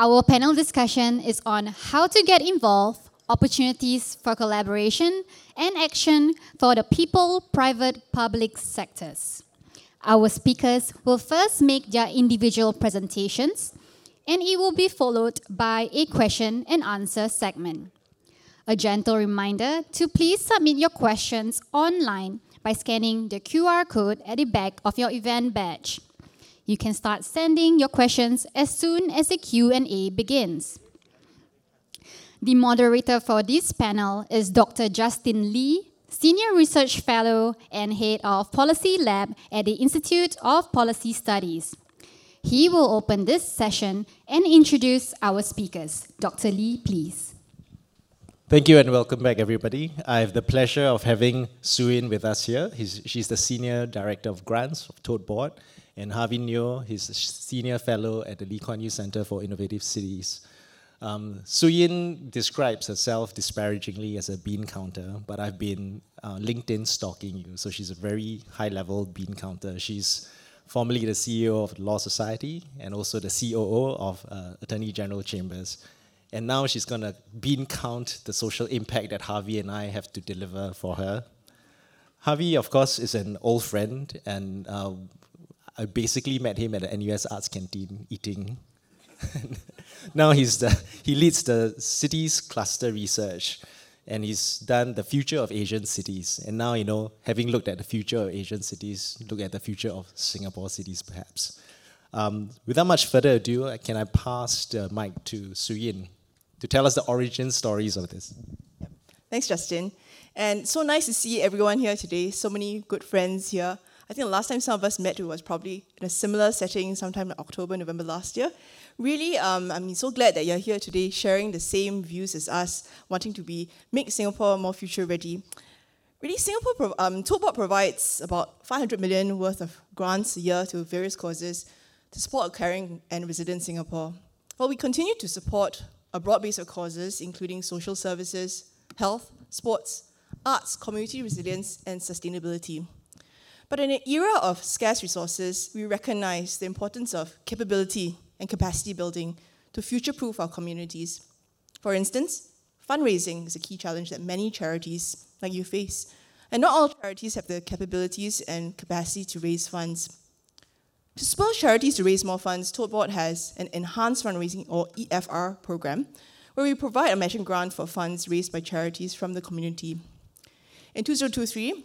Our panel discussion is on how to get involved, opportunities for collaboration, and action for the people, private, public sectors. Our speakers will first make their individual presentations, and it will be followed by a question and answer segment. A gentle reminder to please submit your questions online by scanning the QR code at the back of your event badge. You can start sending your questions as soon as the Q&A begins. The moderator for this panel is Dr. Justin Lee, Senior Research Fellow and Head of Policy Lab at the Institute of Policy Studies. He will open this session and introduce our speakers. Dr. Lee, please. Thank you and welcome back, everybody. I have the pleasure of having Sue Yin with us here. He's, she's the Senior Director of Grants of Tote Board, and Harvey Neo, he's a Senior Fellow at the Lee Kuan Yew Center for Innovative Cities. Um, Sue Yin describes herself disparagingly as a bean counter, but I've been uh, LinkedIn stalking you, so she's a very high level bean counter. She's formerly the CEO of the Law Society and also the COO of uh, Attorney General Chambers and now she's going to bean count the social impact that Harvey and I have to deliver for her. Harvey, of course, is an old friend, and uh, I basically met him at the NUS Arts Canteen eating. now he's the, he leads the cities cluster research, and he's done the future of Asian cities. And now, you know, having looked at the future of Asian cities, look at the future of Singapore cities, perhaps. Um, without much further ado, can I pass the mic to Sue Yin? to tell us the origin stories of this. Thanks, Justin. And so nice to see everyone here today. So many good friends here. I think the last time some of us met was probably in a similar setting, sometime in October, November last year. Really, um, I'm so glad that you're here today, sharing the same views as us, wanting to be make Singapore more future ready. Really, Singapore um, Board provides about 500 million worth of grants a year to various causes to support caring and resilient Singapore. While we continue to support a broad base of causes, including social services, health, sports, arts, community resilience, and sustainability. But in an era of scarce resources, we recognize the importance of capability and capacity building to future proof our communities. For instance, fundraising is a key challenge that many charities like you face, and not all charities have the capabilities and capacity to raise funds. To spur charities to raise more funds, Tote Board has an enhanced fundraising or EFR program where we provide a matching grant for funds raised by charities from the community. In 2023,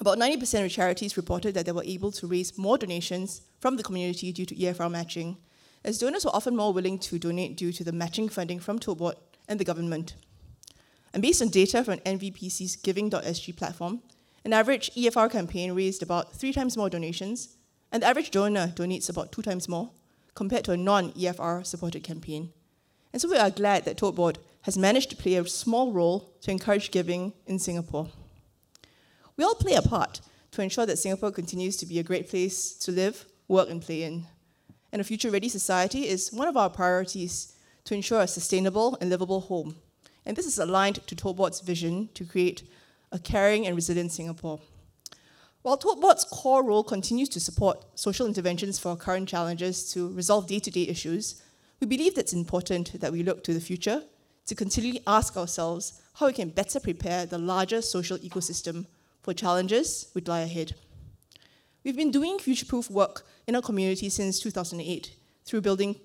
about 90% of charities reported that they were able to raise more donations from the community due to EFR matching, as donors were often more willing to donate due to the matching funding from Board and the government. And based on data from NVPC's Giving.sg platform, an average EFR campaign raised about three times more donations and the average donor donates about two times more compared to a non EFR supported campaign. And so we are glad that Board has managed to play a small role to encourage giving in Singapore. We all play a part to ensure that Singapore continues to be a great place to live, work, and play in. And a future ready society is one of our priorities to ensure a sustainable and livable home. And this is aligned to Tote Board's vision to create a caring and resilient Singapore. While Tote Board's core role continues to support social interventions for our current challenges to resolve day to day issues, we believe it's important that we look to the future to continually ask ourselves how we can better prepare the larger social ecosystem for challenges which lie ahead. We've been doing future proof work in our community since 2008 through building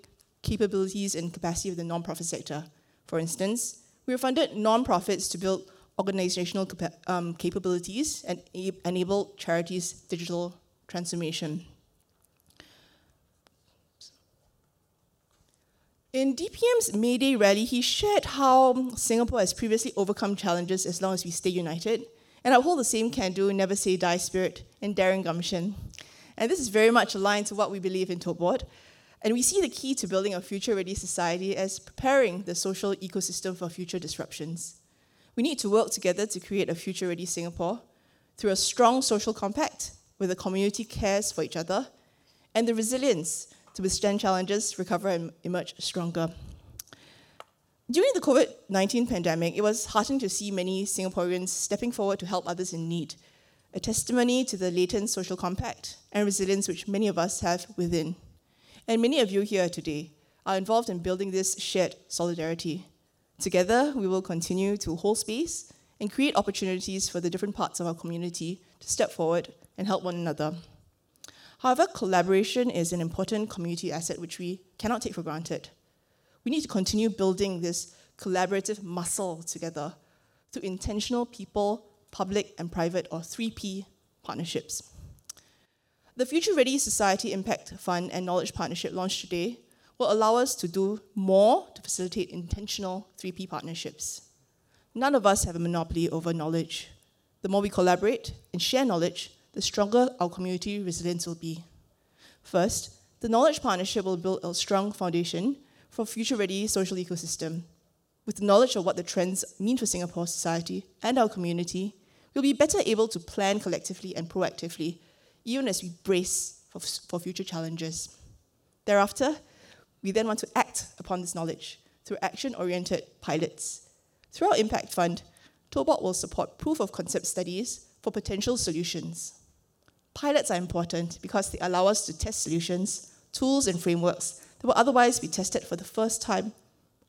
capabilities and capacity of the nonprofit sector. For instance, we have funded nonprofits to build organizational capa- um, capabilities and enable charities' digital transformation. In DPM's May Day rally, he shared how Singapore has previously overcome challenges as long as we stay united and uphold the same can do, never say die spirit and daring gumption. And this is very much aligned to what we believe in Board. And we see the key to building a future ready society as preparing the social ecosystem for future disruptions. We need to work together to create a future ready Singapore through a strong social compact where the community cares for each other and the resilience to withstand challenges, recover, and emerge stronger. During the COVID 19 pandemic, it was heartening to see many Singaporeans stepping forward to help others in need, a testimony to the latent social compact and resilience which many of us have within. And many of you here today are involved in building this shared solidarity. Together, we will continue to hold space and create opportunities for the different parts of our community to step forward and help one another. However, collaboration is an important community asset which we cannot take for granted. We need to continue building this collaborative muscle together through intentional people, public, and private, or 3P partnerships. The Future Ready Society Impact Fund and Knowledge Partnership launched today will allow us to do more to facilitate intentional 3P partnerships. None of us have a monopoly over knowledge. The more we collaborate and share knowledge, the stronger our community resilience will be. First, the Knowledge Partnership will build a strong foundation for a future ready social ecosystem. With the knowledge of what the trends mean for Singapore society and our community, we'll be better able to plan collectively and proactively, even as we brace for, for future challenges. Thereafter, we then want to act upon this knowledge through action oriented pilots through our Impact Fund, Tote Board will support proof of concept studies for potential solutions. Pilots are important because they allow us to test solutions, tools, and frameworks that will otherwise be tested for the first time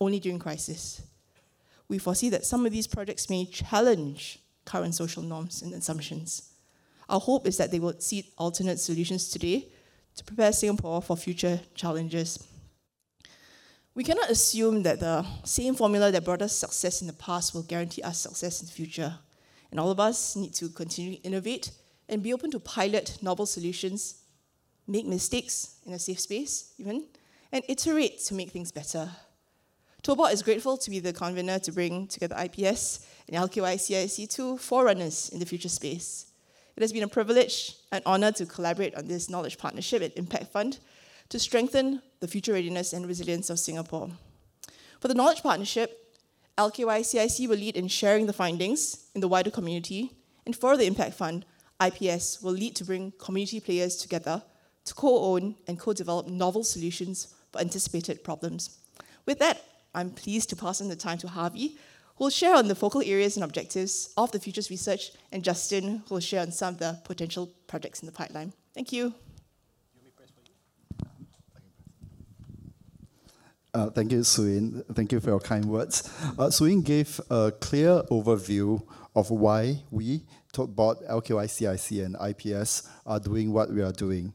only during crisis. We foresee that some of these projects may challenge current social norms and assumptions. Our hope is that they will seek alternate solutions today to prepare Singapore for future challenges. We cannot assume that the same formula that brought us success in the past will guarantee us success in the future. And all of us need to continue to innovate and be open to pilot novel solutions, make mistakes in a safe space, even, and iterate to make things better. Tote Board is grateful to be the convener to bring together IPS and LKY CIC, two forerunners in the future space. It has been a privilege and honor to collaborate on this knowledge partnership at Impact Fund to strengthen the future readiness and resilience of Singapore. For the Knowledge Partnership, LKY CIC will lead in sharing the findings in the wider community, and for the Impact Fund, IPS will lead to bring community players together to co-own and co-develop novel solutions for anticipated problems. With that, I'm pleased to pass on the time to Harvey, who will share on the focal areas and objectives of the Futures Research, and Justin, who will share on some of the potential projects in the pipeline. Thank you. Uh, thank you, Suyin. Thank you for your kind words. Uh, Suyin gave a clear overview of why we, Tote Board, LKYCIC, and IPS are doing what we are doing.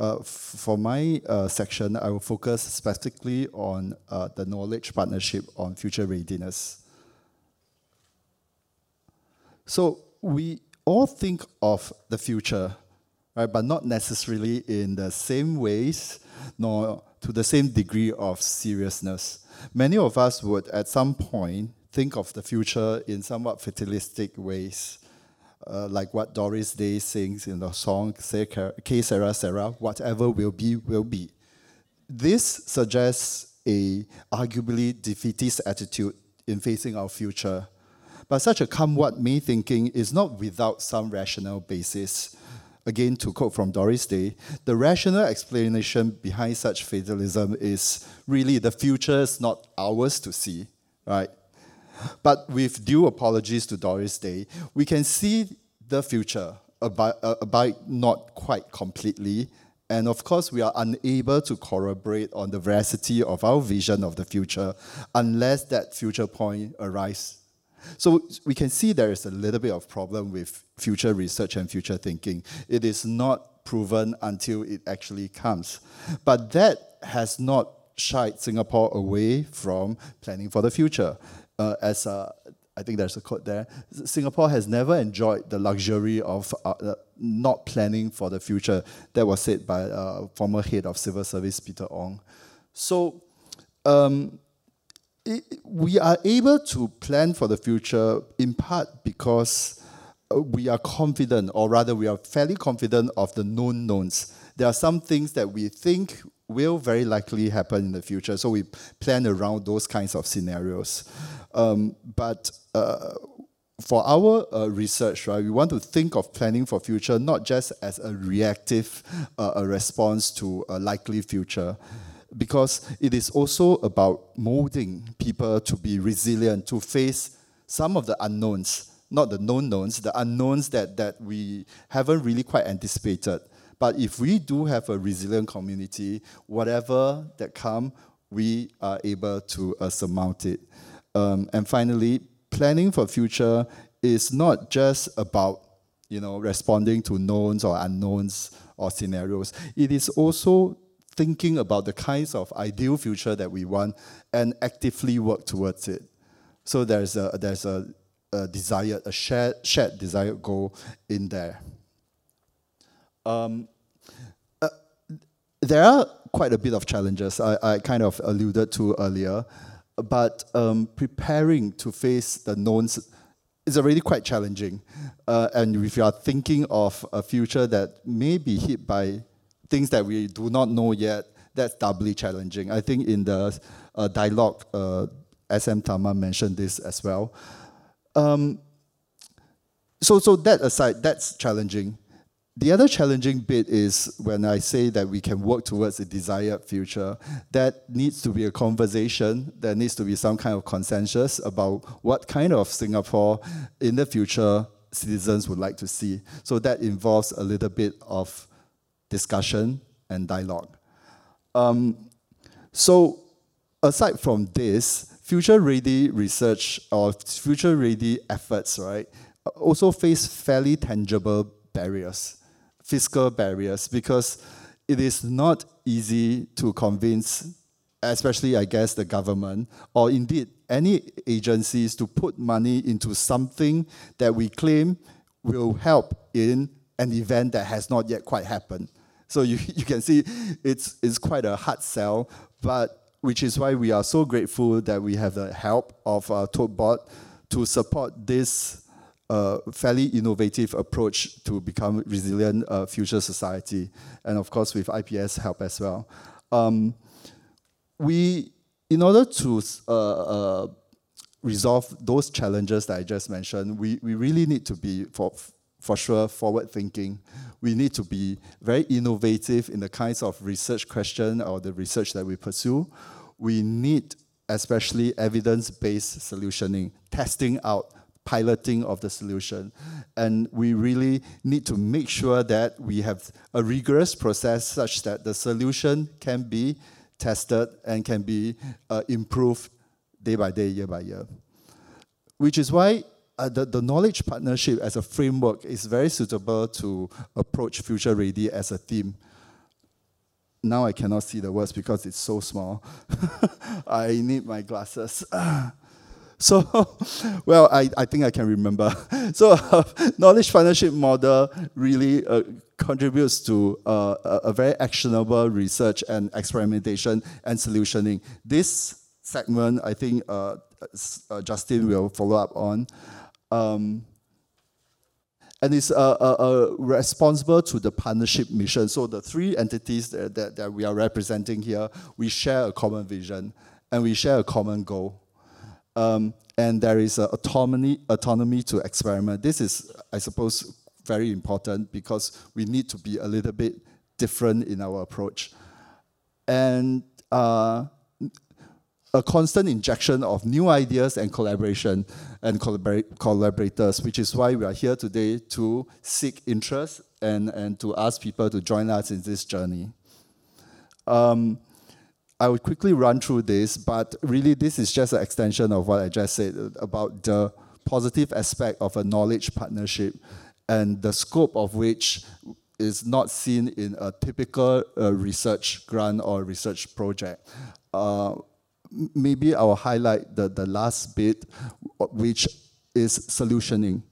Uh, for my uh, section, I will focus specifically on uh, the knowledge partnership on future readiness. So we all think of the future, right, but not necessarily in the same ways, nor to the same degree of seriousness. Many of us would, at some point, think of the future in somewhat fatalistic ways, uh, like what Doris Day sings in the song Que Sera Sera, whatever will be, will be. This suggests a arguably defeatist attitude in facing our future. But such a come what may thinking is not without some rational basis again to quote from Doris Day, the rational explanation behind such fatalism is really the future is not ours to see, right? But with due apologies to Doris Day, we can see the future, about, uh, not quite completely. And of course, we are unable to corroborate on the veracity of our vision of the future unless that future point arrives so we can see there is a little bit of problem with future research and future thinking. It is not proven until it actually comes. But that has not shied Singapore away from planning for the future. Uh, as uh, I think there's a quote there, Singapore has never enjoyed the luxury of uh, uh not planning for the future. That was said by uh, former head of civil service Peter Ong. So um, we are able to plan for the future in part because uh, we are confident, or rather, we are fairly confident of the known knowns. There are some things that we think will very likely happen in the future, so we plan around those kinds of scenarios. Um, but uh, for our uh, research, right, we want to think of planning for future not just as a reactive uh, a response to a likely future because it is also about molding people to be resilient, to face some of the unknowns, not the known knowns, the unknowns that, that we haven't really quite anticipated. But if we do have a resilient community, whatever that come, we are able to uh, surmount it. Um, and finally, planning for future is not just about you know responding to knowns or unknowns or scenarios. It is also thinking about the kinds of ideal future that we want and actively work towards it. So there's a there's a, a desired a shared shared desired goal in there. Um, uh, there are quite a bit of challenges I, I kind of alluded to earlier, but um, preparing to face the knowns is already quite challenging. Uh, and if you are thinking of a future that may be hit by things that we do not know yet, that's doubly challenging. I think in the uh, dialogue, uh, SM Tharman mentioned this as well. Um, so, so that aside, that's challenging. The other challenging bit is when I say that we can work towards a desired future, that needs to be a conversation, there needs to be some kind of consensus about what kind of Singapore in the future citizens would like to see. So that involves a little bit of discussion and dialogue. Um, so aside from this, future ready research or future ready efforts, right, also face fairly tangible barriers fiscal barriers because it is not easy to convince, especially, I guess, the government or indeed any agencies to put money into something that we claim will help in an event that has not yet quite happened. So you, you can see it's, it's quite a hard sell, but which is why we are so grateful that we have the help of our uh, Tote Board to support this a fairly innovative approach to become resilient uh, future society, and of course with IPS help as well. Um, we, in order to uh, uh, resolve those challenges that I just mentioned, we, we really need to be for for sure forward thinking. We need to be very innovative in the kinds of research question or the research that we pursue. We need especially evidence-based solutioning, testing out piloting of the solution. And we really need to make sure that we have a rigorous process such that the solution can be tested and can be uh, improved day by day, year by year. Which is why uh, the, the knowledge partnership as a framework is very suitable to approach future ready as a theme. Now I cannot see the words because it's so small. I need my glasses. So, well, I, I think I can remember. So, uh, knowledge partnership model really uh, contributes to uh, a, very actionable research and experimentation and solutioning. This segment, I think uh, uh, Justin will follow up on. Um, and it's uh, responsible to the partnership mission. So the three entities that, that, that we are representing here, we share a common vision and we share a common goal. Um, and there is autonomy, autonomy to experiment. This is, I suppose, very important because we need to be a little bit different in our approach. And uh, a constant injection of new ideas and collaboration and collaborators, which is why we are here today to seek interest and, and to ask people to join us in this journey. Um, I would quickly run through this, but really this is just an extension of what I just said about the positive aspect of a knowledge partnership and the scope of which is not seen in a typical uh, research grant or research project. Uh, maybe I'll highlight the, the last bit, which is solutioning.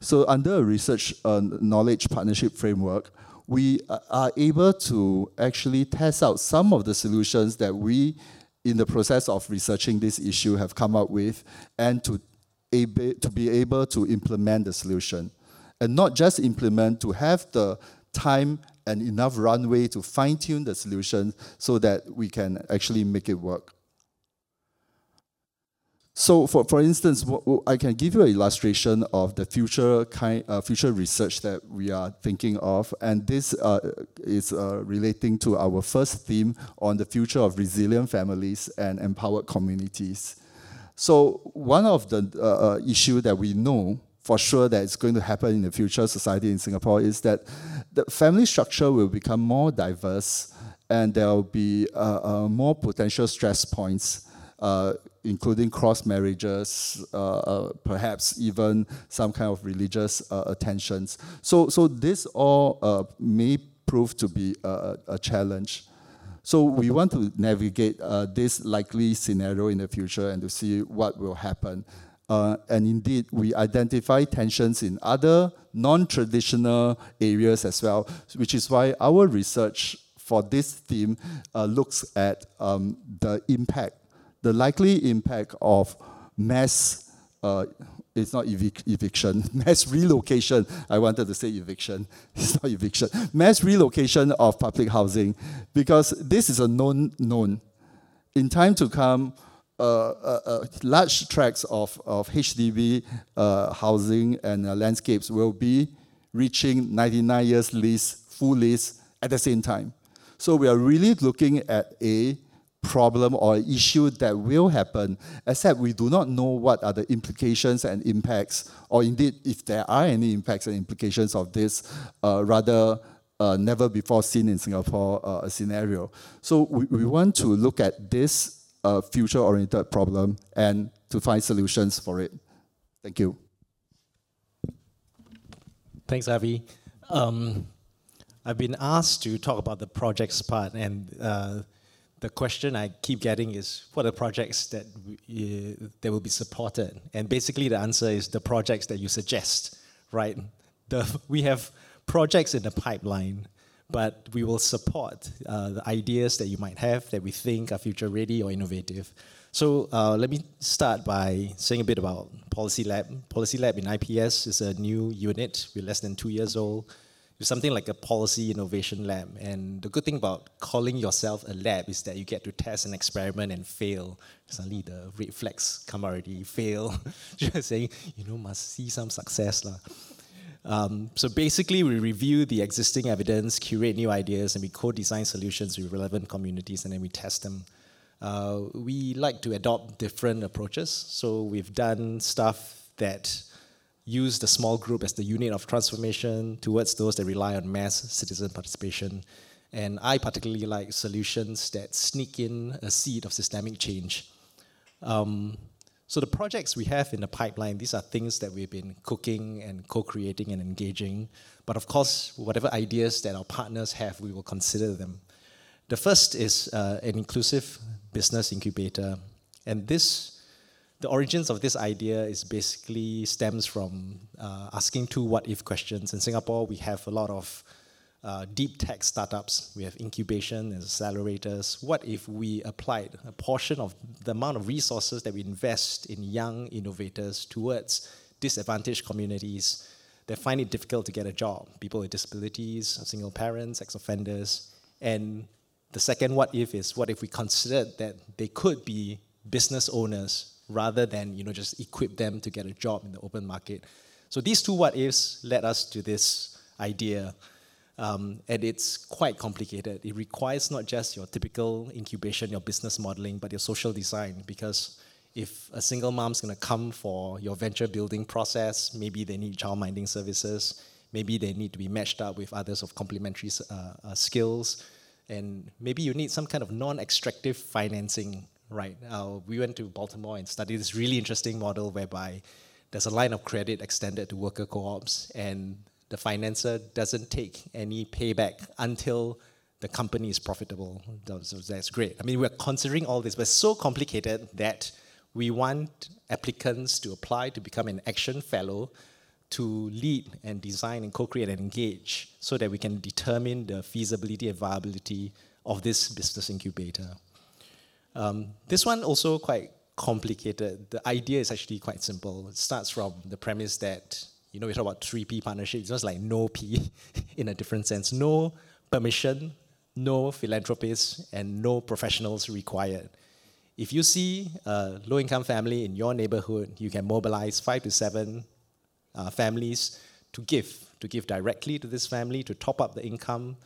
So under a research uh, knowledge partnership framework, we uh, are able to actually test out some of the solutions that we, in the process of researching this issue, have come up with, and to, to be able to implement the solution. And not just implement, to have the time and enough runway to fine tune the solution so that we can actually make it work. So, for, for instance, I can give you an illustration of the future kind, uh, future research that we are thinking of, and this uh, is uh, relating to our first theme on the future of resilient families and empowered communities. So, one of the uh, uh issue that we know for sure that it's going to happen in the future society in Singapore is that the family structure will become more diverse and there will be uh, more potential stress points, uh, including cross marriages, uh, uh, perhaps even some kind of religious uh, attentions. So, so this all may prove to be a, a, challenge. So we want to navigate this likely scenario in the future and to see what will happen. Uh, and indeed, we identify tensions in other non-traditional areas as well, which is why our research for this theme uh, looks at um, the impact, the likely impact of mass, uh, it's not evic eviction, mass relocation. I wanted to say eviction, it's not eviction. Mass relocation of public housing, because this is a known known. In time to come, uh, uh, uh, large tracts of, of HDB uh, housing and uh, landscapes will be reaching 99 years lease, full lease at the same time. So we are really looking at a problem or issue that will happen, except we do not know what are the implications and impacts, or indeed if there are any impacts and implications of this uh, rather uh, never before seen in Singapore uh, scenario. So we, we want to look at this uh, future-oriented problem and to find solutions for it. Thank you. Thanks, Avi. Um, I've been asked to talk about the projects part, and uh, the question I keep getting is, what are projects that uh, that will be supported? And basically, the answer is the projects that you suggest, right? The, we have projects in the pipeline, but we will support uh, the ideas that you might have that we think are future ready or innovative. So uh, let me start by saying a bit about Policy Lab. Policy Lab in IPS is a new unit. We're less than two years old something like a policy innovation lab. And the good thing about calling yourself a lab is that you get to test and experiment and fail. Suddenly the red flags come already, fail. Just saying, you know, must see some success. La. Um, so basically, we review the existing evidence, curate new ideas, and we co-design solutions with relevant communities, and then we test them. Uh, we like to adopt different approaches. So we've done stuff that use the small group as the unit of transformation towards those that rely on mass citizen participation. And I particularly like solutions that sneak in a seed of systemic change. Um, so the projects we have in the pipeline, these are things that we've been cooking and co-creating and engaging. But of course, whatever ideas that our partners have, we will consider them. The first is uh, an inclusive business incubator. And this the origins of this idea is basically stems from uh, asking two what if questions. In Singapore, we have a lot of uh, deep tech startups. We have incubation and accelerators. What if we applied a portion of the amount of resources that we invest in young innovators towards disadvantaged communities that find it difficult to get a job? People with disabilities, single parents, ex offenders. And the second what if is what if we considered that they could be business owners rather than you know just equip them to get a job in the open market. So these two what ifs led us to this idea. Um, and it's quite complicated. It requires not just your typical incubation, your business modeling, but your social design. Because if a single mom's going to come for your venture building process, maybe they need child minding services, maybe they need to be matched up with others of complementary uh, uh, skills, and maybe you need some kind of non extractive financing right? Uh, we went to Baltimore and studied this really interesting model whereby there's a line of credit extended to worker co-ops and the financer doesn't take any payback until the company is profitable. So that's great. I mean, we're considering all this, but it's so complicated that we want applicants to apply to become an action fellow to lead and design and co-create and engage so that we can determine the feasibility and viability of this business incubator. Um, this one also quite complicated. The idea is actually quite simple. It starts from the premise that you know we talk about three P partnership. It's just like no P in a different sense. No permission, no philanthropists, and no professionals required. If you see a low-income family in your neighborhood, you can mobilize five to seven uh, families to give, to give directly to this family to top up the income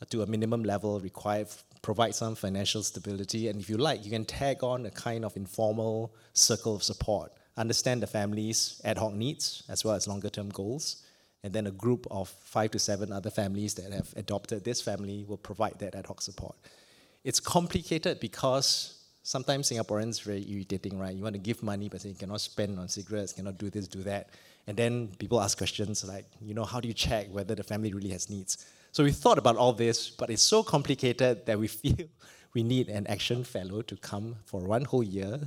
uh, to a minimum level required provide some financial stability. And if you like, you can tag on a kind of informal circle of support, understand the family's ad hoc needs as well as longer term goals, and then a group of five to seven other families that have adopted this family will provide that ad hoc support. It's complicated because sometimes Singaporeans are very irritating, right? You want to give money, but you cannot spend on cigarettes, cannot do this, do that. And then people ask questions like, you know, how do you check whether the family really has needs? So we thought about all this, but it's so complicated that we feel we need an action fellow to come for one whole year.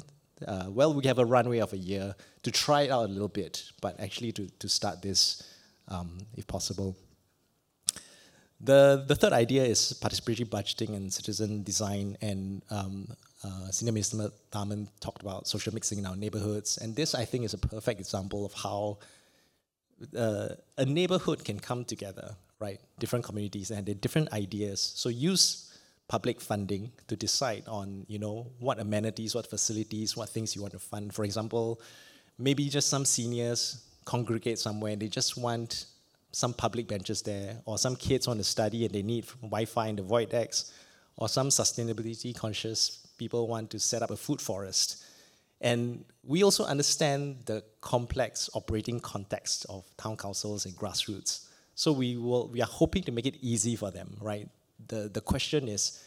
Uh, well, we have a runway of a year to try it out a little bit, but actually to, to start this um, if possible. The, the third idea is participatory budgeting and citizen design. And um, uh, Senior Minister Tharman talked about social mixing in our neighborhoods. And this, I think, is a perfect example of how uh, a neighborhood can come together, right? Different communities and their different ideas. So use public funding to decide on, you know, what amenities, what facilities, what things you want to fund. For example, maybe just some seniors congregate somewhere and they just want some public benches there, or some kids want to study and they need Wi-Fi in the void decks, or some sustainability conscious people want to set up a food forest. And we also understand the complex operating context of town councils and grassroots. So we will we are hoping to make it easy for them, right? The the question is,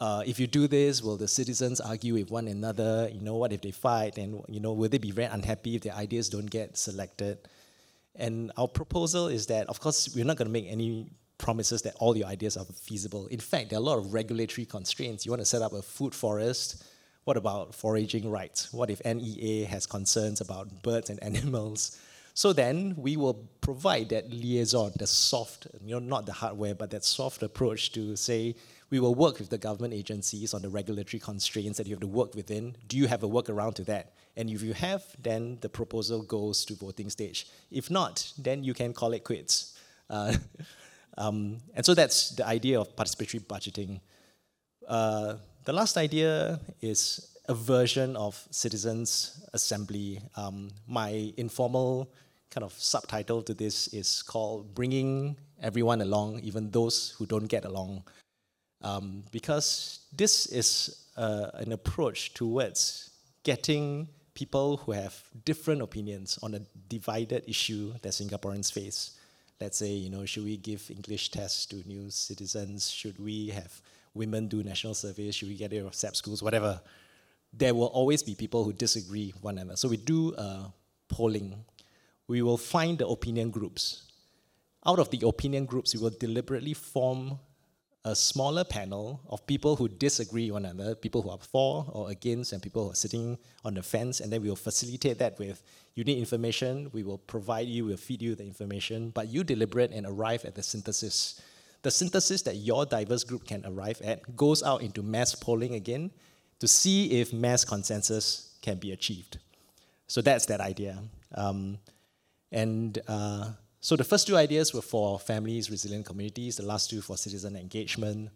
uh, if you do this, will the citizens argue with one another? You know, what if they fight? And you know, will they be very unhappy if their ideas don't get selected? And our proposal is that, of course, we're not going to make any promises that all your ideas are feasible. In fact, there are a lot of regulatory constraints. You want to set up a food forest. What about foraging rights? What if NEA has concerns about birds and animals? So then we will provide that liaison, the soft, you know, not the hardware, but that soft approach to say, we will work with the government agencies on the regulatory constraints that you have to work within. Do you have a workaround to that? And if you have, then the proposal goes to voting stage. If not, then you can call it quits. Uh, um, and so that's the idea of participatory budgeting. Uh, the last idea is a version of citizens' assembly. Um, my informal kind of subtitle to this is called Bringing Everyone Along, even those who don't get along um, because this is uh, an approach towards getting people who have different opinions on a divided issue that Singaporeans face. Let's say, you know, should we give English tests to new citizens? Should we have women do national service? Should we get rid of SAP schools? Whatever. There will always be people who disagree one another. So we do uh, polling. We will find the opinion groups. Out of the opinion groups, we will deliberately form a smaller panel of people who disagree one another, people who are for or against, and people who are sitting on the fence, and then we will facilitate that with you need information, we will provide you, we'll feed you the information, but you deliberate and arrive at the synthesis. The synthesis that your diverse group can arrive at goes out into mass polling again to see if mass consensus can be achieved. So that's that idea. Um, and uh, so the first two ideas were for families, resilient communities, the last two for citizen engagement.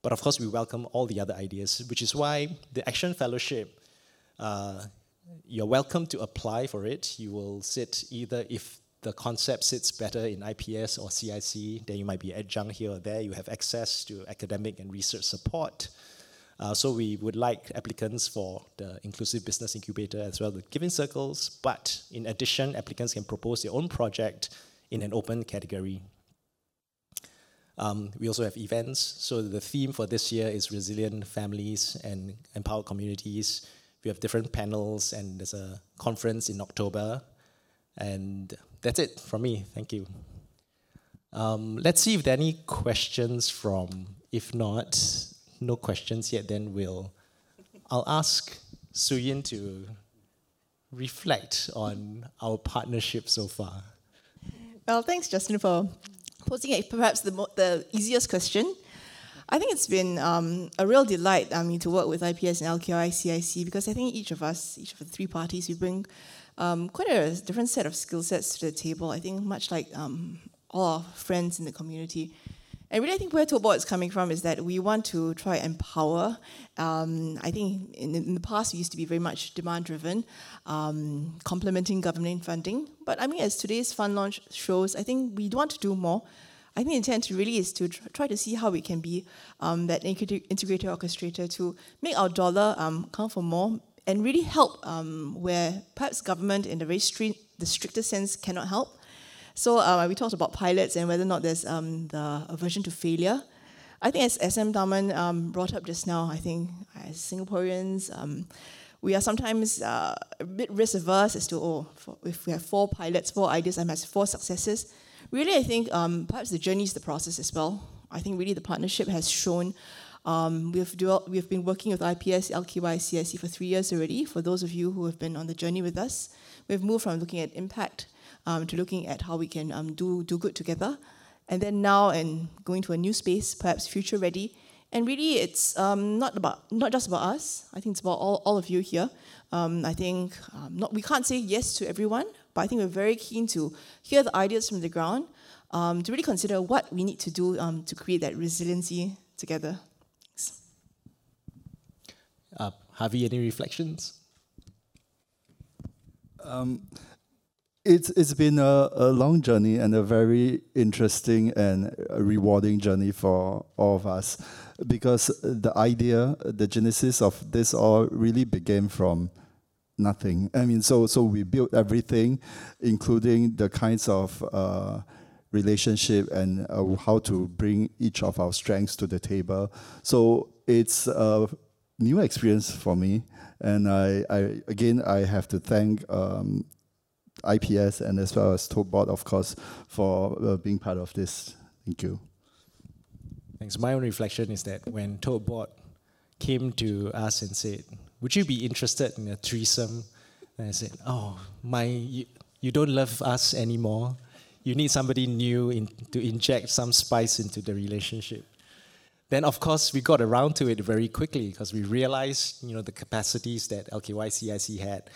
But of course, we welcome all the other ideas, which is why the Action Fellowship, uh, you're welcome to apply for it. You will sit either if the concept sits better in IPS or CIC, then you might be adjunct here or there. You have access to academic and research support. Uh, so we would like applicants for the inclusive business incubator as well, the giving circles. But in addition, applicants can propose their own project in an open category. Um, we also have events. So the theme for this year is resilient families and empowered communities. We have different panels, and there's a conference in October. And that's it from me. Thank you. Um, let's see if there are any questions from. If not, no questions yet. Then we'll. I'll ask Suyin to reflect on our partnership so far. Well, thanks, Justin, for posing it. Perhaps the, mo- the easiest question. I think it's been um, a real delight I mean, to work with IPS and LKY CIC because I think each of us, each of the three parties, we bring um, quite a different set of skill sets to the table. I think much like um, all our friends in the community. And really, I think where Tote is coming from is that we want to try and empower. Um, I think in, in, the past we used to be very much demand driven, um, complementing government funding. But I mean, as today's fund launch shows, I think we want to do more. I think the intent really is to try to see how we can be um, that integrated orchestrator to make our dollar um, count for more and really help um, where perhaps government in the very strict, the stricter sense cannot help So uh, we talked about pilots and whether or not there's um, the aversion to failure. I think as SM Tharman um, brought up just now, I think as Singaporeans, um, we are sometimes uh, a bit risk averse as to, oh, for, if we have four pilots, four ideas, and has four successes. Really, I think um, perhaps the journey is the process as well. I think really the partnership has shown um, we've, we've been working with IPS, LKY, CIC for three years already. For those of you who have been on the journey with us, we've moved from looking at impact um, to looking at how we can um, do, do good together. And then now, and going to a new space, perhaps future ready. And really, it's um, not about not just about us. I think it's about all, all of you here. Um, I think um, not, we can't say yes to everyone, but I think we're very keen to hear the ideas from the ground, um, to really consider what we need to do to create that resiliency together. Uh, Harvey, any reflections? Um, it's it's been a, a long journey and a very interesting and rewarding journey for all of us because the idea, the genesis of this all really began from nothing. I mean, so so we built everything, including the kinds of uh, relationship and uh, how to bring each of our strengths to the table. So it's a new experience for me, and I, I again I have to thank. Um, IPS and as well as Tote Board, of course, for uh, being part of this. Thank you. Thanks. My own reflection is that when Tote Board came to us and said, "Would you be interested in a threesome?" And I said, "Oh, my, you, you don't love us anymore. You need somebody new in, to inject some spice into the relationship." Then, of course, we got around to it very quickly because we realized, you know, the capacities that LKY CIC had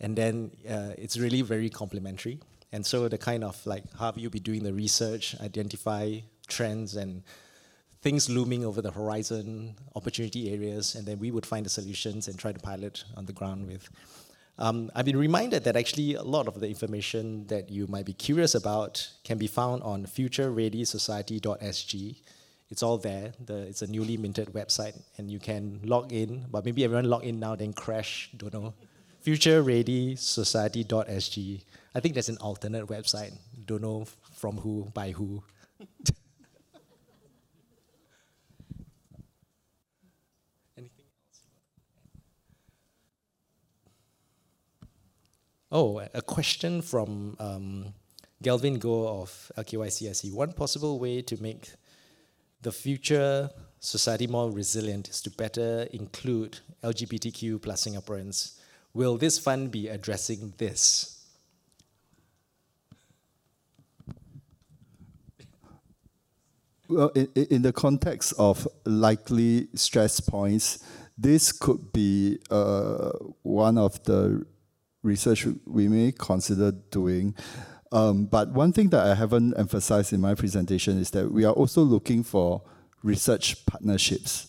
and then uh, it's really very complementary. And so the kind of like how you be doing the research, identify trends and things looming over the horizon, opportunity areas, and then we would find the solutions and try to pilot on the ground with. Um, I've been reminded that actually a lot of the information that you might be curious about can be found on futurereadysociety.sg. It's all there. The, it's a newly minted website, and you can log in. But maybe everyone log in now, then crash. Don't know futurereadysociety.sg. I think there's an alternate website. Don't know from who, by who. Anything else? Oh, a question from um, Galvin Go of LKYCSE. One possible way to make the future society more resilient is to better include LGBTQ plus Singaporeans Will this fund be addressing this? Well, in, in the context of likely stress points, this could be uh, one of the research we may consider doing. Um, but one thing that I haven't emphasized in my presentation is that we are also looking for research partnerships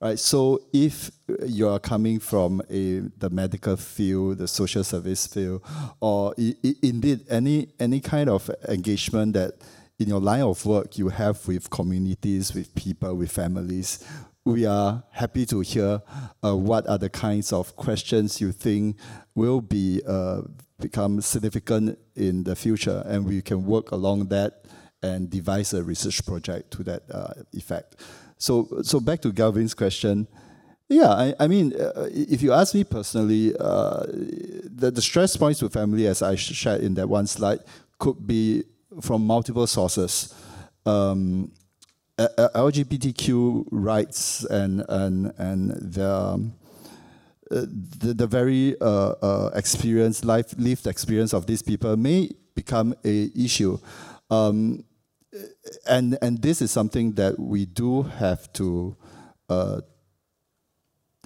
right? So if you are coming from a the medical field, the social service field, or I- I- indeed any any kind of engagement that in your line of work you have with communities, with people, with families, we are happy to hear uh, what are the kinds of questions you think will be uh, become significant in the future, and we can work along that and devise a research project to that uh, effect. So, so back to Galvin's question. Yeah, I, I mean, uh, if you ask me personally, uh, the, the stress points to family, as I shared in that one slide, could be from multiple sources. Um, LGBTQ rights and and and the um, uh, the, the, very uh, uh, experience, life lived experience of these people may become a issue. Um, and and this is something that we do have to uh,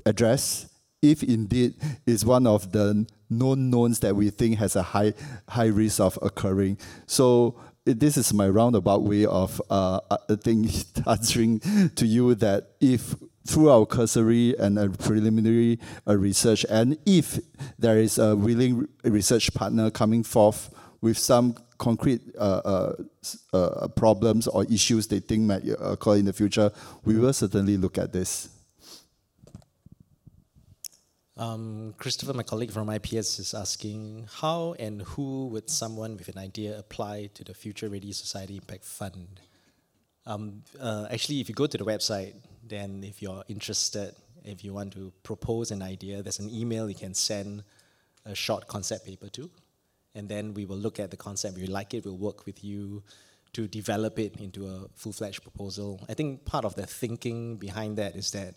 address if indeed is one of the known knowns that we think has a high high risk of occurring. So this is my roundabout way of uh, uh thing answering to you that if through our cursory and a preliminary uh, research, and if there is a willing research partner coming forth with some concrete uh, uh, uh, problems or issues they think might occur in the future, we will certainly look at this. Um, Christopher, my colleague from IPS, is asking how and who would someone with an idea apply to the Future Ready Society Impact Fund? Um, uh, actually, if you go to the website, then if you're interested, if you want to propose an idea, there's an email you can send a short concept paper to. And then we will look at the concept. If you like it, we'll work with you to develop it into a full fledged proposal. I think part of the thinking behind that is that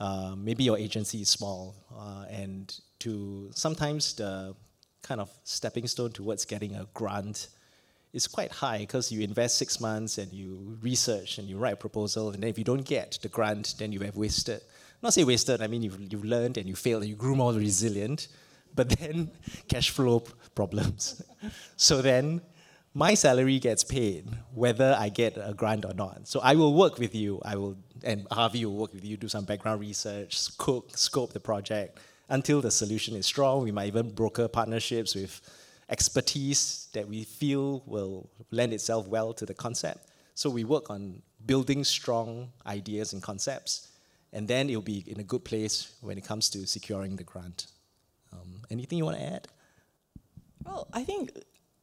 uh, maybe your agency is small, uh, and to sometimes the kind of stepping stone towards getting a grant is quite high because you invest six months and you research and you write a proposal, and then if you don't get the grant, then you have wasted. Not say wasted, I mean you've, you've learned and you failed and you grew more resilient, but then cash flow problems. so then my salary gets paid whether I get a grant or not. So I will work with you. I will, and Harvey will work with you, do some background research, cook, scope the project until the solution is strong. We might even broker partnerships with expertise that we feel will lend itself well to the concept. So we work on building strong ideas and concepts, and then it'll be in a good place when it comes to securing the grant. Um, anything you want to add? Well, I think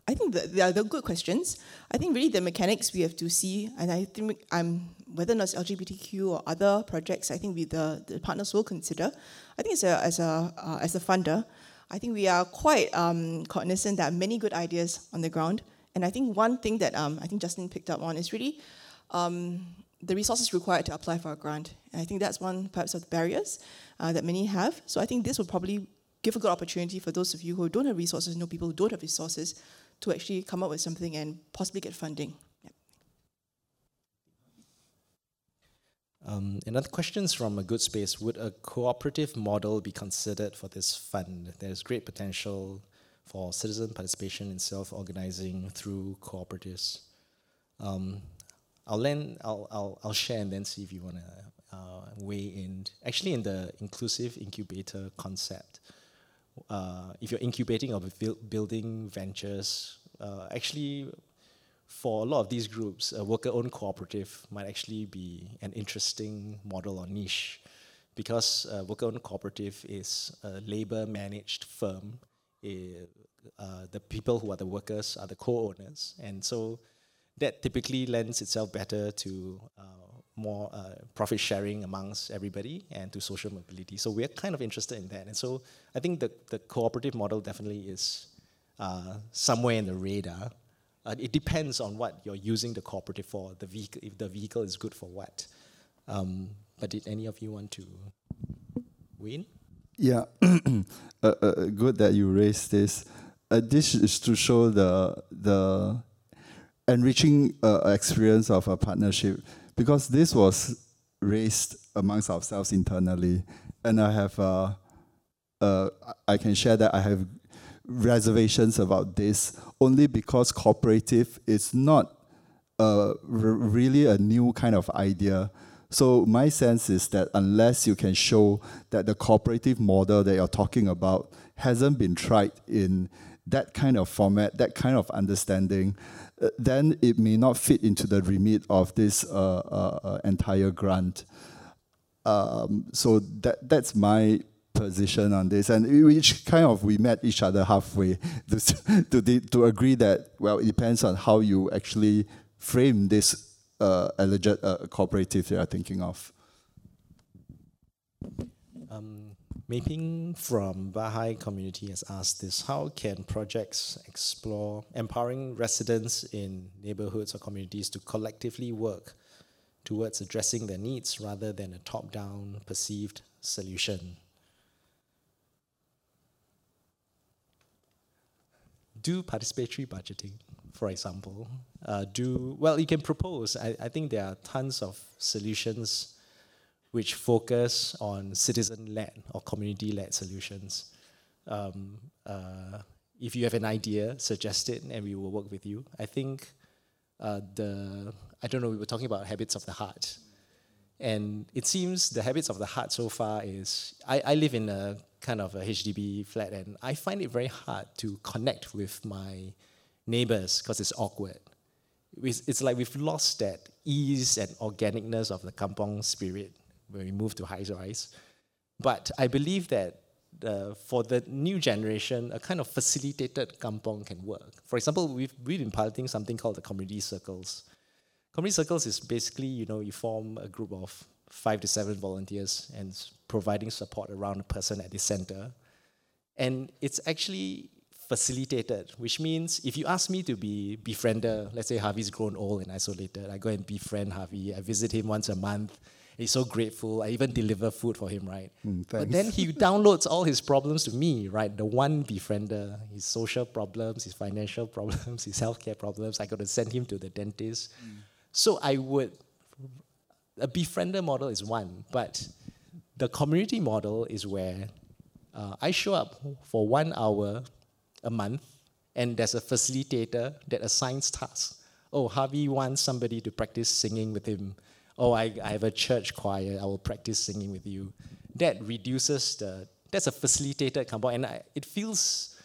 I think that they are the good questions. I think really the mechanics we have to see, and I think I'm whether or not it's LGBTQ or other projects. I think we the, the partners will consider. I think as a as a uh, as a funder, I think we are quite um, cognizant that many good ideas on the ground. And I think one thing that um, I think Justin picked up on is really um, the resources required to apply for a grant. And I think that's one perhaps of the barriers uh, that many have. So I think this will probably give a good opportunity for those of you who don't have resources, know people who don't have resources, to actually come up with something and possibly get funding. Um, another question is from a good space. Would a cooperative model be considered for this fund? There's great potential for citizen participation in self-organizing through cooperatives. Um, I'll, lend, I'll, I'll, I'll share and then see if you want to uh, weigh in. Actually, in the inclusive incubator concept, uh, if you're incubating or building ventures, uh, actually, for a lot of these groups, a worker-owned cooperative might actually be an interesting model or niche, because a worker-owned cooperative is a labor-managed firm. uh, the people who are the workers are the co-owners, and so that typically lends itself better to uh, more uh, profit sharing amongst everybody and to social mobility. So we're kind of interested in that. And so I think the, the cooperative model definitely is uh, somewhere in the radar. Uh, it depends on what you're using the cooperative for, the vehicle, if the vehicle is good for what. Um, but did any of you want to win? Yeah, uh, uh, good that you raised this. Uh, this is to show the the enriching uh, experience of a partnership because this was raised amongst ourselves internally, and I have uh, uh, I can share that I have reservations about this only because cooperative is not uh, really a new kind of idea. So my sense is that unless you can show that the cooperative model that you're talking about hasn't been tried in that kind of format, that kind of understanding, then it may not fit into the remit of this uh, uh, uh entire grant. Um, so that that's my position on this, and which kind of we met each other halfway to to, to agree that well, it depends on how you actually frame this uh, alleged uh, cooperative you are thinking of. Um, Mapping from Bahai community has asked this: How can projects explore empowering residents in neighborhoods or communities to collectively work towards addressing their needs rather than a top-down perceived solution? Do participatory budgeting, for example. Uh, do well. You can propose. I, I think there are tons of solutions which focus on citizen-led or community-led solutions. Um, uh, if you have an idea, suggest it, and we will work with you. I think uh, the I don't know. We were talking about habits of the heart, and it seems the habits of the heart so far is I, I live in a kind of a HDB flat, and I find it very hard to connect with my neighbors because it's awkward. It's like we've lost that ease and organicness of the kampong spirit when we move to high rise. But I believe that uh, for the new generation, a kind of facilitated kampong can work. For example, we've, we've been piloting something called the community circles. Community circles is basically, you know, you form a group of five to seven volunteers and providing support around a person at the center. And it's actually facilitated, which means if you ask me to be befriender, let's say Harvey's grown old and isolated, I go and befriend Harvey, I visit him once a month, He's so grateful. I even deliver food for him, right? Mm, but then he downloads all his problems to me, right? The one befriender, his social problems, his financial problems, his healthcare problems. I got to send him to the dentist. Mm. So I would, a befriender model is one, but the community model is where uh, I show up for one hour a month, and there's a facilitator that assigns tasks. Oh, Harvey wants somebody to practice singing with him oh, I, I have a church choir, I will practice singing with you. That reduces the, that's a facilitated kampong, and I, it feels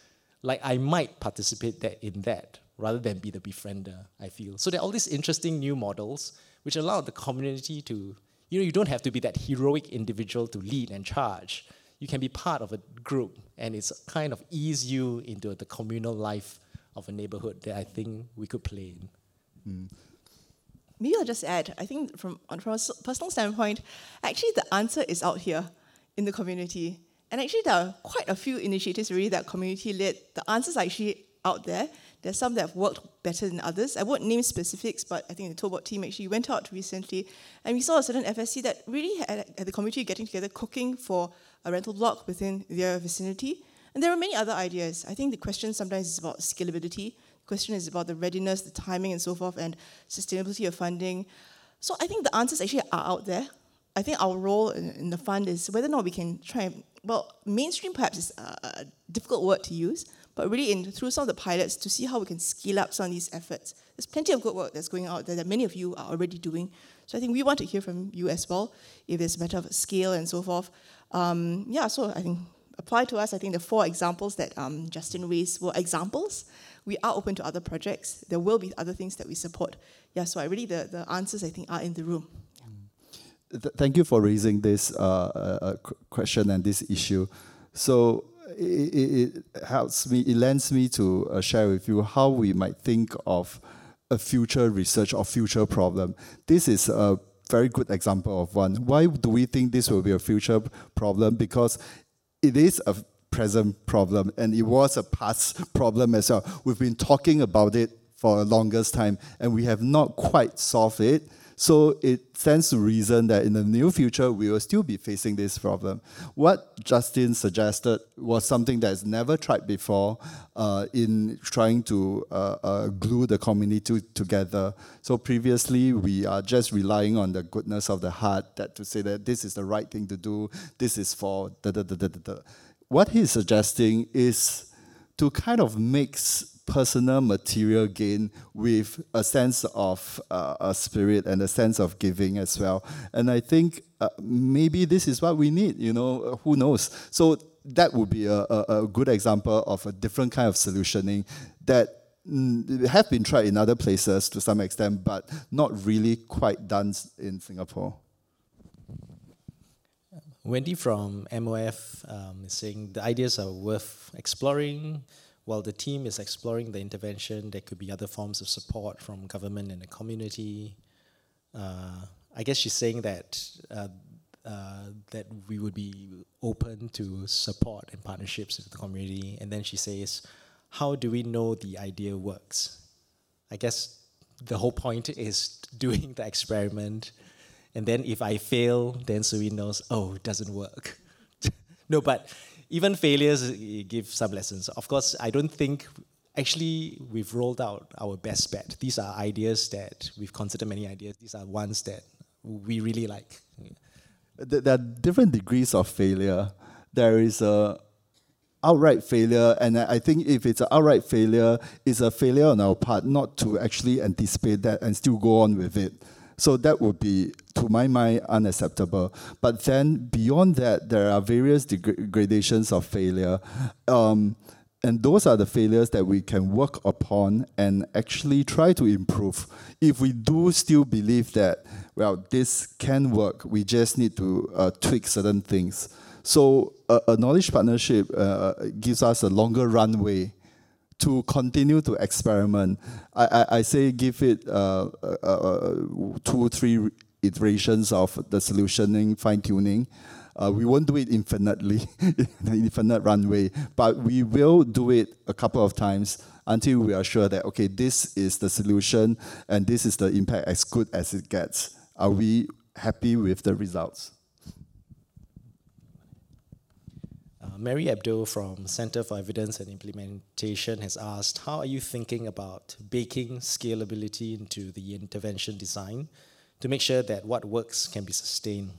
like I might participate that in that rather than be the befriender, I feel. So there are all these interesting new models which allow the community to, you know, you don't have to be that heroic individual to lead and charge. You can be part of a group, and it's kind of ease you into the communal life of a neighborhood that I think we could play in. Mm maybe I'll just add, I think from, from a personal standpoint, actually the answer is out here in the community. And actually there are quite a few initiatives really that community led. The answers are actually out there. There's some that have worked better than others. I won't name specifics, but I think the Board team actually went out recently and we saw a certain FSC that really had, had the community getting together, cooking for a rental block within their vicinity. And there are many other ideas. I think the question sometimes is about scalability question is about the readiness, the timing, and so forth, and sustainability of funding. So I think the answers actually are out there. I think our role in, in the fund is whether or not we can try and, well, mainstream perhaps is a, difficult word to use, but really in, through some of the pilots to see how we can scale up some of these efforts. There's plenty of good work that's going out there that many of you are already doing. So I think we want to hear from you as well, if there's a matter of scale and so forth. Um, yeah, so I think apply to us. I think the four examples that um, Justin raised were examples we are open to other projects. There will be other things that we support. Yeah, so I really, the, the answers I think are in the room. Th thank you for raising this uh, uh, uh question and this issue. So it, it, helps me, it lends me to uh, share with you how we might think of a future research or future problem. This is a very good example of one. Why do we think this will be a future problem? Because it is a present problem, and it was a past problem as well. We've been talking about it for a longest time, and we have not quite solved it. So it stands to reason that in the near future, we will still be facing this problem. What Justin suggested was something that's never tried before uh, in trying to uh, uh, glue the community together. So previously, we are just relying on the goodness of the heart that to say that this is the right thing to do, this is for da da da da da. What he's suggesting is to kind of mix personal material gain with a sense of uh, a spirit and a sense of giving as well. And I think uh, maybe this is what we need, you know, who knows? So that would be a, a, a good example of a different kind of solutioning that mm, have been tried in other places to some extent, but not really quite done in Singapore. Wendy from MOF um, is saying the ideas are worth exploring. While the team is exploring the intervention, there could be other forms of support from government and the community. Uh, I guess she's saying that uh, uh, that we would be open to support and partnerships with the community. And then she says, "How do we know the idea works?" I guess the whole point is doing the experiment and then if I fail, then Sui knows, oh, it doesn't work. no, but even failures give some lessons. Of course, I don't think actually we've rolled out our best bet. These are ideas that we've considered many ideas. These are ones that we really like. There are different degrees of failure. There is a outright failure, and I think if it's an outright failure, it's a failure on our part not to actually anticipate that and still go on with it. So that would be, to my mind, unacceptable. But then beyond that, there are various gradations of failure. Um, and those are the failures that we can work upon and actually try to improve. If we do still believe that, well, this can work, we just need to uh, tweak certain things. So a, a knowledge partnership uh, gives us a longer runway to continue to experiment. I, I, I say give it uh, uh, uh two, three iterations of the solutioning, fine tuning. Uh, we won't do it infinitely, infinite runway, but we will do it a couple of times until we are sure that, okay, this is the solution and this is the impact as good as it gets. Are we happy with the results? Uh, Mary Abdul from Center for Evidence and Implementation has asked, how are you thinking about baking scalability into the intervention design to make sure that what works can be sustained?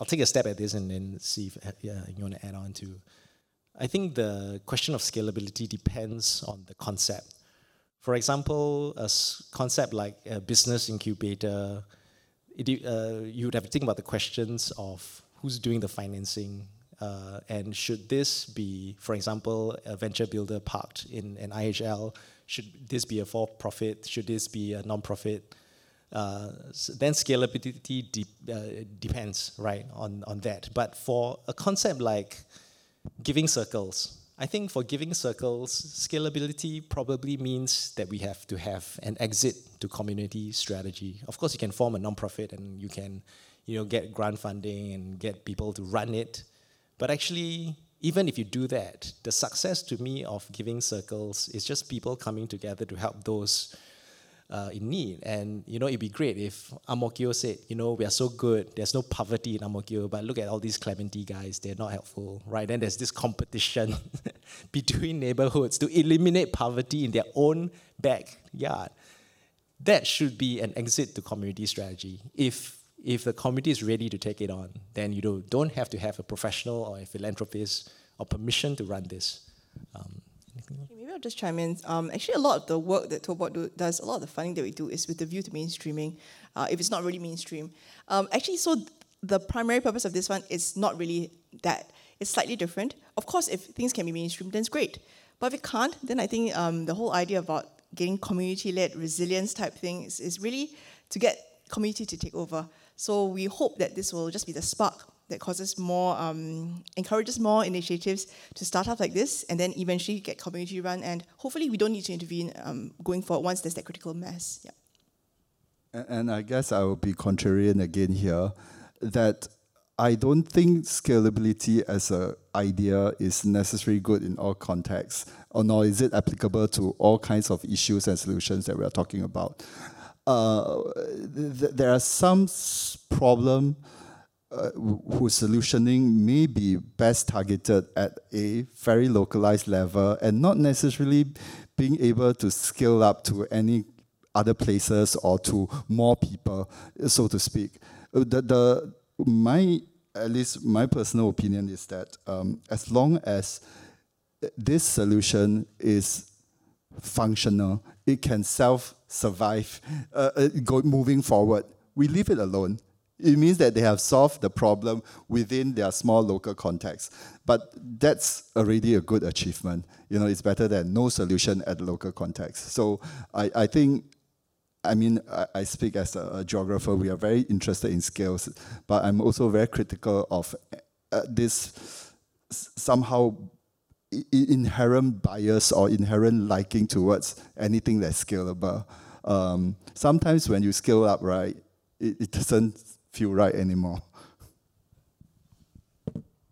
I'll take a step at this and then see if uh, you want to add on to. I think the question of scalability depends on the concept. For example, a concept like a business incubator, it, uh, you would have to think about the questions of who's doing the financing, uh, and should this be, for example, a venture builder parked in an IHL? Should this be a for-profit? Should this be a non-profit? Uh, so then scalability de uh, depends, right, on, on that. But for a concept like giving circles, I think for giving circles, scalability probably means that we have to have an exit to community strategy. Of course, you can form a nonprofit and you can, you know, get grant funding and get people to run it. But actually, even if you do that, the success to me of giving circles is just people coming together to help those uh, in need. And you know, it'd be great if Ang Mo Kio said, you know, we are so good, there's no poverty in Ang Mo Kio, but look at all these Clementi guys, they're not helpful, right? Then there's this competition between neighborhoods to eliminate poverty in their own backyard. That should be an exit to community strategy. If if the community is ready to take it on, then you don't, have to have a professional or a philanthropist or permission to run this. Um, maybe I'll just chime in. Um, actually, a lot of the work that Tote Board do, does, a lot of the funding that we do is with the view to mainstreaming, uh, if it's not really mainstream. Um, actually, so the primary purpose of this one is not really that. It's slightly different. Of course, if things can be mainstream, then it's great. But if it can't, then I think um, the whole idea about getting community-led resilience type things is really to get community to take over. So we hope that this will just be the spark that causes more, um, encourages more initiatives to start up like this, and then eventually get community run. And hopefully, we don't need to intervene um, going forward once there's that critical mass. Yeah. And, and I guess I will be contrarian again here, that I don't think scalability as an idea is necessarily good in all contexts, or nor is it applicable to all kinds of issues and solutions that we are talking about uh, th there are some problem uh, whose solutioning may be best targeted at a very localized level and not necessarily being able to scale up to any other places or to more people, so to speak. Uh, the, the my at least my personal opinion is that um, as long as this solution is functional, it can self survive uh, uh, moving forward. We leave it alone. It means that they have solved the problem within their small local context. But that's already a good achievement. You know, it's better than no solution at local context. So I, I think I mean, I, speak as a, a, geographer. We are very interested in scales, but I'm also very critical of uh, this somehow inherent bias or inherent liking towards anything that's scalable. Um, sometimes when you scale up, right, it, it doesn't feel right anymore.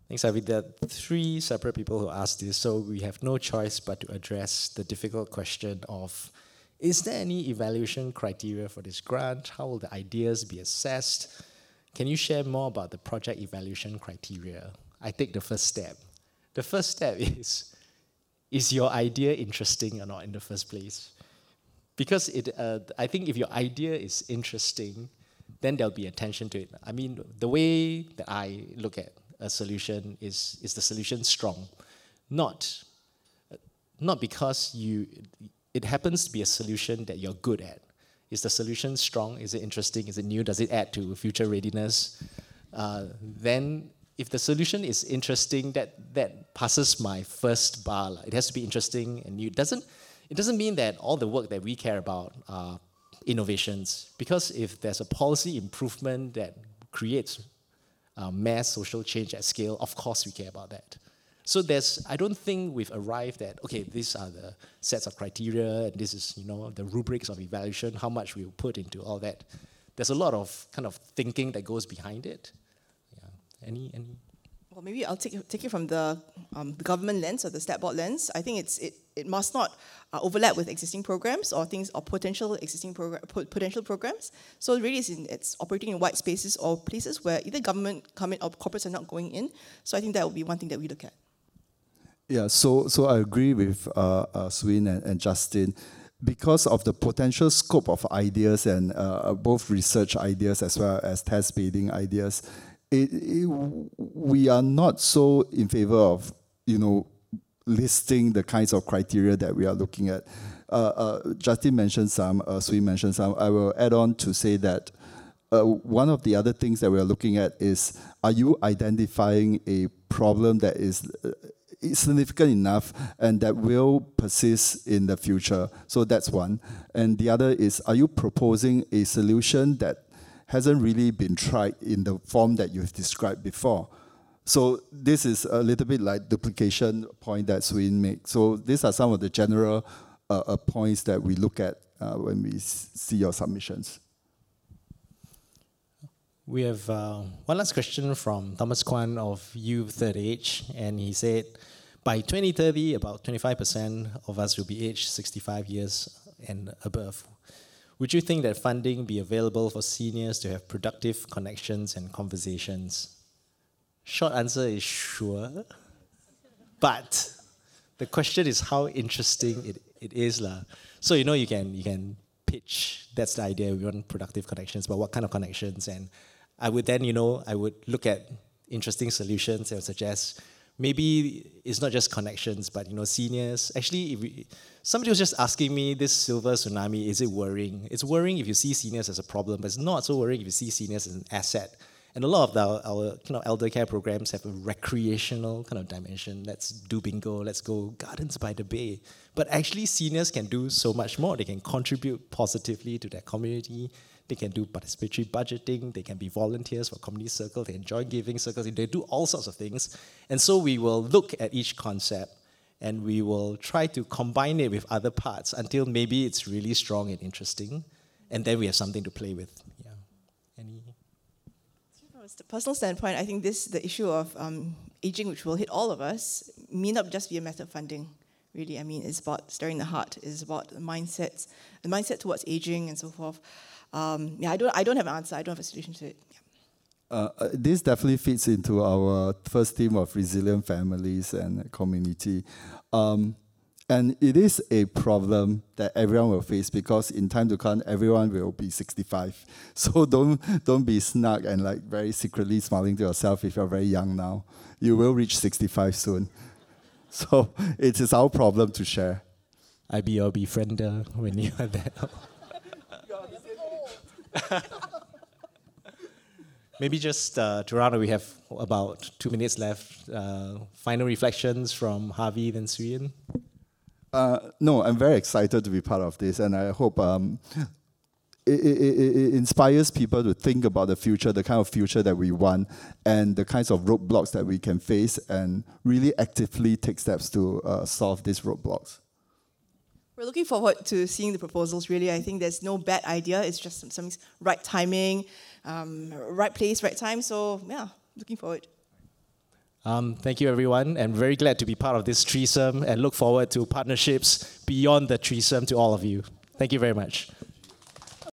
Thanks, Avi. There are three separate people who asked this, so we have no choice but to address the difficult question of is there any evaluation criteria for this grant? How will the ideas be assessed? Can you share more about the project evaluation criteria? I take the first step. The first step is is your idea interesting or not in the first place? Because it, uh, I think if your idea is interesting, then there'll be attention to it. I mean, the way that I look at a solution is is the solution strong, not not because you it happens to be a solution that you're good at. Is the solution strong? Is it interesting? Is it new? Does it add to future readiness? Uh, then if the solution is interesting, that that passes my first bar. It has to be interesting and new. It doesn't it doesn't mean that all the work that we care about are innovations. Because if there's a policy improvement that creates uh, mass social change at scale, of course we care about that. So there's, I don't think we've arrived at, okay, these are the sets of criteria, and this is, you know, the rubrics of evaluation, how much we put into all that. There's a lot of kind of thinking that goes behind it. Yeah. Any, any? Well, maybe I'll take, take it from the, um, the government lens or the stat board lens. I think it's, it, it must not uh, overlap with existing programs or things or potential existing program, potential programs. So really, it's, in, it's operating in white spaces or places where either government come in or corporates are not going in. So I think that would be one thing that we look at. Yeah, so so I agree with uh, uh, Swin and, and Justin. Because of the potential scope of ideas and uh, both research ideas as well as test bedding ideas, it, it, we are not so in favor of you know listing the kinds of criteria that we are looking at. Uh, uh, Justin mentioned some, uh, Swin mentioned some. I will add on to say that uh, one of the other things that we are looking at is: Are you identifying a problem that is uh, significant enough and that will persist in the future. So that's one. And the other is, are you proposing a solution that hasn't really been tried in the form that you've described before? So this is a little bit like duplication point that Swin made. So these are some of the general uh, uh, points that we look at uh, when we see your submissions. We have uh, one last question from Thomas Kwan of Youth Third Age, and he said, by 2030, about 25% of us will be aged 65 years and above. Would you think that funding be available for seniors to have productive connections and conversations? Short answer is sure. But the question is how interesting it, it is. La. So you know you can you can pitch, that's the idea, we want productive connections, but what kind of connections? And I would then, you know, I would look at interesting solutions and suggest maybe it's not just connections, but you know, seniors. Actually, we, somebody was just asking me this silver tsunami, is it worrying? It's worrying if you see seniors as a problem, but it's not so worrying if you see seniors as an asset. And a lot of our, our kind of elder care programs have a recreational kind of dimension. Let's do bingo, let's go gardens by the bay. But actually, seniors can do so much more. They can contribute positively to their community they can do participatory budgeting. They can be volunteers for community circles. They enjoy giving circles. They do all sorts of things. And so we will look at each concept and we will try to combine it with other parts until maybe it's really strong and interesting. And then we have something to play with. Yeah. Any? From a personal standpoint, I think this the issue of um, aging, which will hit all of us, may not just be a matter of funding really. I mean, it's about stirring the heart. It's about the mindsets, the mindset towards aging and so forth. Um, yeah, I don't, I don't have an answer. I don't have a solution to it. Yeah. Uh, uh, this definitely fits into our first theme of resilient families and community. Um, and it is a problem that everyone will face because in time to come, everyone will be 65. So don't, don't be snug and like very secretly smiling to yourself if you're very young now. You will reach 65 soon. So it is our problem to share. I'll be your befriender when you are there. Maybe just uh, Toronto, we have about two minutes left. Uh, final reflections from Harvey and Suyin. Uh, no, I'm very excited to be part of this, and I hope um, it, it, it, inspires people to think about the future, the kind of future that we want, and the kinds of roadblocks that we can face, and really actively take steps to uh, solve these roadblocks. We're looking forward to seeing the proposals, really. I think there's no bad idea. It's just some, some right timing, um, right place, right time. So, yeah, looking forward. Um, thank you, everyone, and very glad to be part of this threesome and look forward to partnerships beyond the threesome to all of you. Thank you very much.